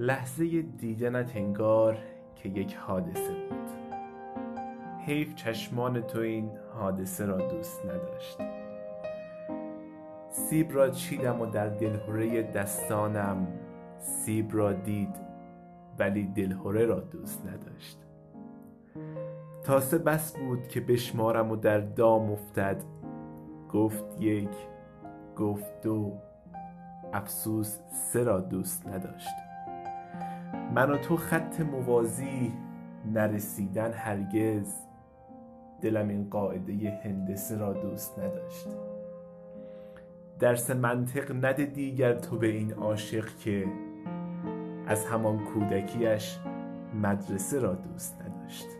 لحظه دیدنت انگار که یک حادثه بود. حیف چشمان تو این حادثه را دوست نداشت. سیب را چیدم و در دلهوره دستانم سیب را دید ولی دلهوره را دوست نداشت. تاسه بس بود که بشمارم و در دام افتد. گفت یک گفت دو. افسوس سه را دوست نداشت. من و تو خط موازی نرسیدن هرگز. دلم این قاعده هندسه را دوست نداشت. درس منطق نده دیگر تو به این عاشق که از همان کودکیش مدرسه را دوست نداشت.